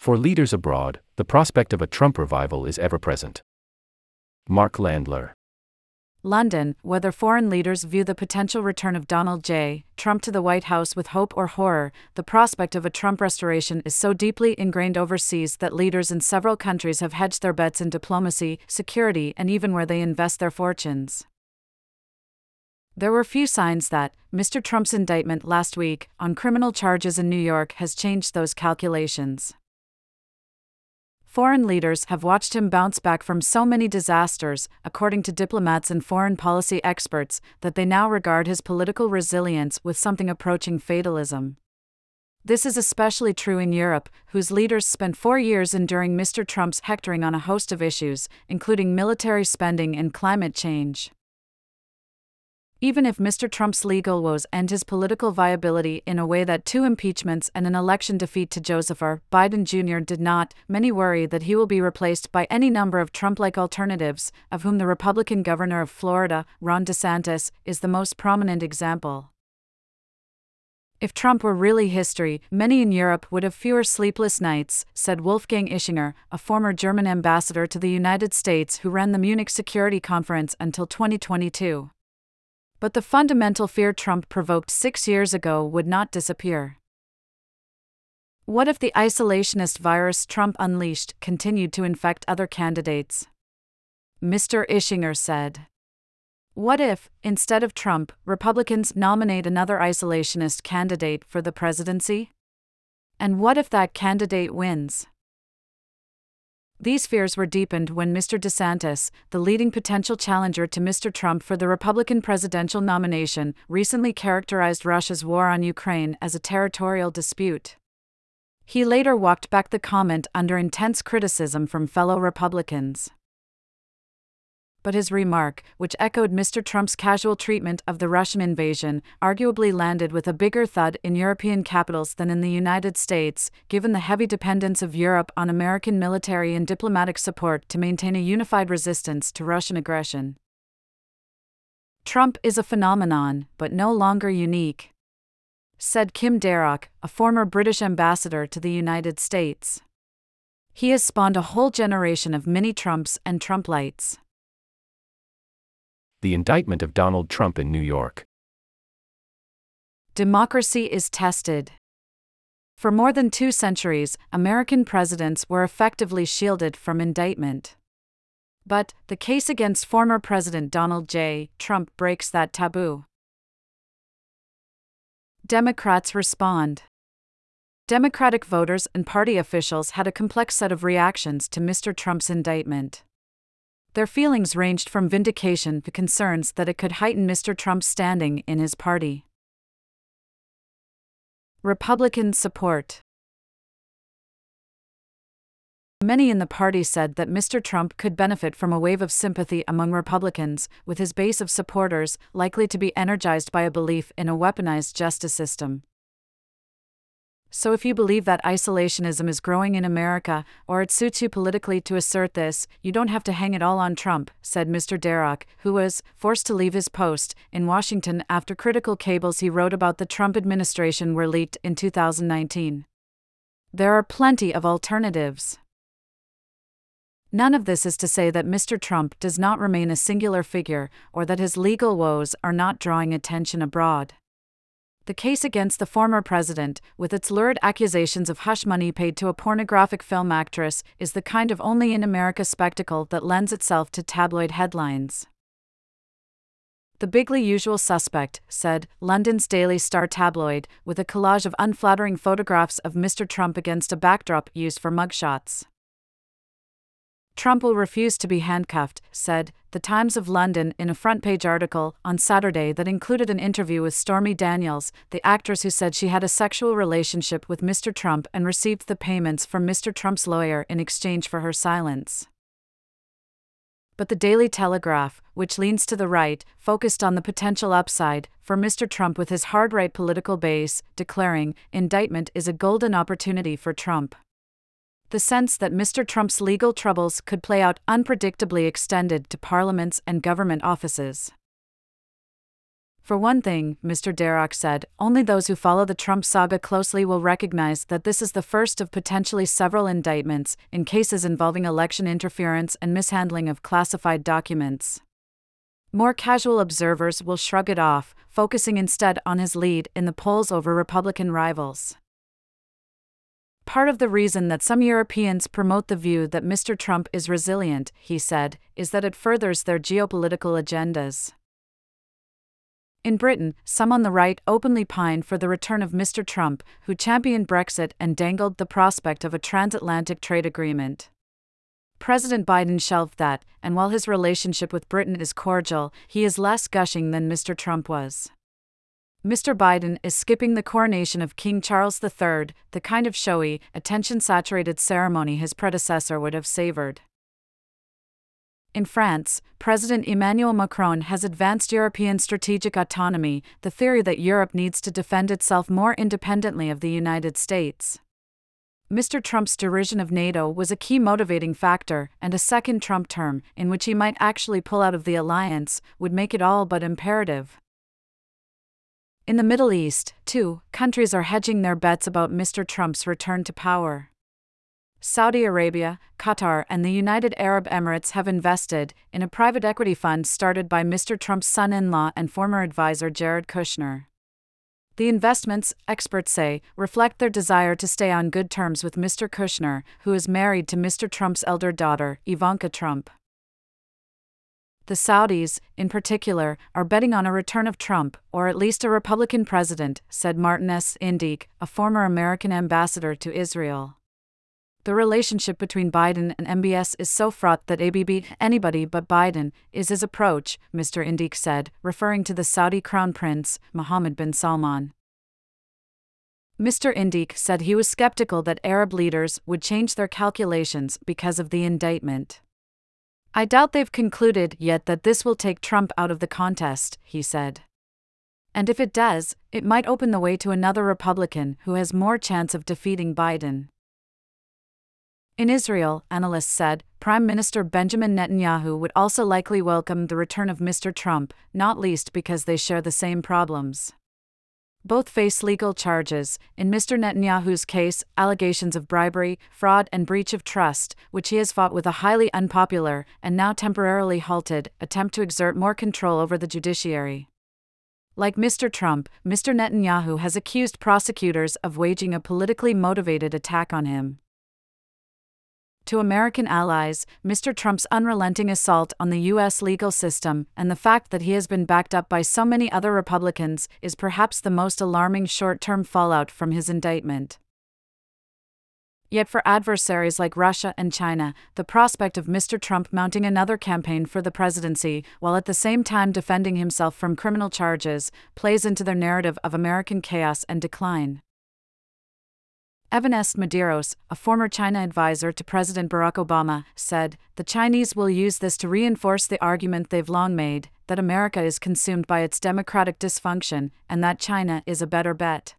For leaders abroad, the prospect of a Trump revival is ever present. Mark Landler. London, whether foreign leaders view the potential return of Donald J. Trump to the White House with hope or horror, the prospect of a Trump restoration is so deeply ingrained overseas that leaders in several countries have hedged their bets in diplomacy, security, and even where they invest their fortunes. There were few signs that Mr. Trump's indictment last week on criminal charges in New York has changed those calculations. Foreign leaders have watched him bounce back from so many disasters, according to diplomats and foreign policy experts, that they now regard his political resilience with something approaching fatalism. This is especially true in Europe, whose leaders spent four years enduring Mr. Trump's hectoring on a host of issues, including military spending and climate change. Even if Mr. Trump's legal woes end his political viability in a way that two impeachments and an election defeat to Joseph R. Biden Jr. did not, many worry that he will be replaced by any number of Trump like alternatives, of whom the Republican governor of Florida, Ron DeSantis, is the most prominent example. If Trump were really history, many in Europe would have fewer sleepless nights, said Wolfgang Ischinger, a former German ambassador to the United States who ran the Munich Security Conference until 2022 but the fundamental fear Trump provoked six years ago would not disappear. What if the isolationist virus Trump unleashed continued to infect other candidates? Mr. Ischinger said. What if, instead of Trump, Republicans nominate another isolationist candidate for the presidency? And what if that candidate wins? These fears were deepened when Mr. DeSantis, the leading potential challenger to Mr. Trump for the Republican presidential nomination, recently characterized Russia's war on Ukraine as a territorial dispute. He later walked back the comment under intense criticism from fellow Republicans but his remark, which echoed Mr. Trump's casual treatment of the Russian invasion, arguably landed with a bigger thud in European capitals than in the United States, given the heavy dependence of Europe on American military and diplomatic support to maintain a unified resistance to Russian aggression. Trump is a phenomenon, but no longer unique, said Kim Darroch, a former British ambassador to the United States. He has spawned a whole generation of mini Trumps and Trumplites the indictment of Donald Trump in New York. Democracy is tested. For more than two centuries, American presidents were effectively shielded from indictment. But the case against former President Donald J. Trump breaks that taboo. Democrats respond. Democratic voters and party officials had a complex set of reactions to Mr. Trump's indictment. Their feelings ranged from vindication to concerns that it could heighten Mr. Trump's standing in his party. Republican support. Many in the party said that Mr. Trump could benefit from a wave of sympathy among Republicans, with his base of supporters likely to be energized by a belief in a weaponized justice system. So, if you believe that isolationism is growing in America, or it suits you politically to assert this, you don't have to hang it all on Trump, said Mr. Darroch, who was forced to leave his post in Washington after critical cables he wrote about the Trump administration were leaked in 2019. There are plenty of alternatives. None of this is to say that Mr. Trump does not remain a singular figure, or that his legal woes are not drawing attention abroad. The case against the former president, with its lurid accusations of hush money paid to a pornographic film actress, is the kind of only in America spectacle that lends itself to tabloid headlines. The bigly usual suspect, said London's Daily Star tabloid, with a collage of unflattering photographs of Mr. Trump against a backdrop used for mugshots. Trump will refuse to be handcuffed, said The Times of London in a front page article on Saturday that included an interview with Stormy Daniels, the actress who said she had a sexual relationship with Mr. Trump and received the payments from Mr. Trump's lawyer in exchange for her silence. But the Daily Telegraph, which leans to the right, focused on the potential upside for Mr. Trump with his hard right political base, declaring, indictment is a golden opportunity for Trump the sense that Mr. Trump's legal troubles could play out unpredictably extended to parliaments and government offices. For one thing, Mr. Darroch said, only those who follow the Trump saga closely will recognize that this is the first of potentially several indictments in cases involving election interference and mishandling of classified documents. More casual observers will shrug it off, focusing instead on his lead in the polls over Republican rivals. Part of the reason that some Europeans promote the view that Mr. Trump is resilient, he said, is that it furthers their geopolitical agendas. In Britain, some on the right openly pine for the return of Mr. Trump, who championed Brexit and dangled the prospect of a transatlantic trade agreement. President Biden shelved that, and while his relationship with Britain is cordial, he is less gushing than Mr. Trump was. Mr. Biden is skipping the coronation of King Charles III, the kind of showy, attention saturated ceremony his predecessor would have savored. In France, President Emmanuel Macron has advanced European strategic autonomy, the theory that Europe needs to defend itself more independently of the United States. Mr. Trump's derision of NATO was a key motivating factor, and a second Trump term, in which he might actually pull out of the alliance, would make it all but imperative. In the Middle East, too, countries are hedging their bets about Mr. Trump's return to power. Saudi Arabia, Qatar, and the United Arab Emirates have invested in a private equity fund started by Mr. Trump's son in law and former advisor Jared Kushner. The investments, experts say, reflect their desire to stay on good terms with Mr. Kushner, who is married to Mr. Trump's elder daughter, Ivanka Trump. The Saudis, in particular, are betting on a return of Trump, or at least a Republican president, said Martin S. Indyk, a former American ambassador to Israel. The relationship between Biden and MBS is so fraught that ABB, anybody but Biden, is his approach, Mr. Indyk said, referring to the Saudi crown prince, Mohammed bin Salman. Mr. Indyk said he was skeptical that Arab leaders would change their calculations because of the indictment. I doubt they've concluded yet that this will take Trump out of the contest, he said. And if it does, it might open the way to another Republican who has more chance of defeating Biden. In Israel, analysts said, Prime Minister Benjamin Netanyahu would also likely welcome the return of Mr. Trump, not least because they share the same problems. Both face legal charges, in Mr. Netanyahu's case, allegations of bribery, fraud, and breach of trust, which he has fought with a highly unpopular, and now temporarily halted, attempt to exert more control over the judiciary. Like Mr. Trump, Mr. Netanyahu has accused prosecutors of waging a politically motivated attack on him. To American allies, Mr. Trump's unrelenting assault on the U.S. legal system and the fact that he has been backed up by so many other Republicans is perhaps the most alarming short term fallout from his indictment. Yet for adversaries like Russia and China, the prospect of Mr. Trump mounting another campaign for the presidency, while at the same time defending himself from criminal charges, plays into their narrative of American chaos and decline. Evan S. Medeiros, a former China advisor to President Barack Obama, said The Chinese will use this to reinforce the argument they've long made that America is consumed by its democratic dysfunction and that China is a better bet.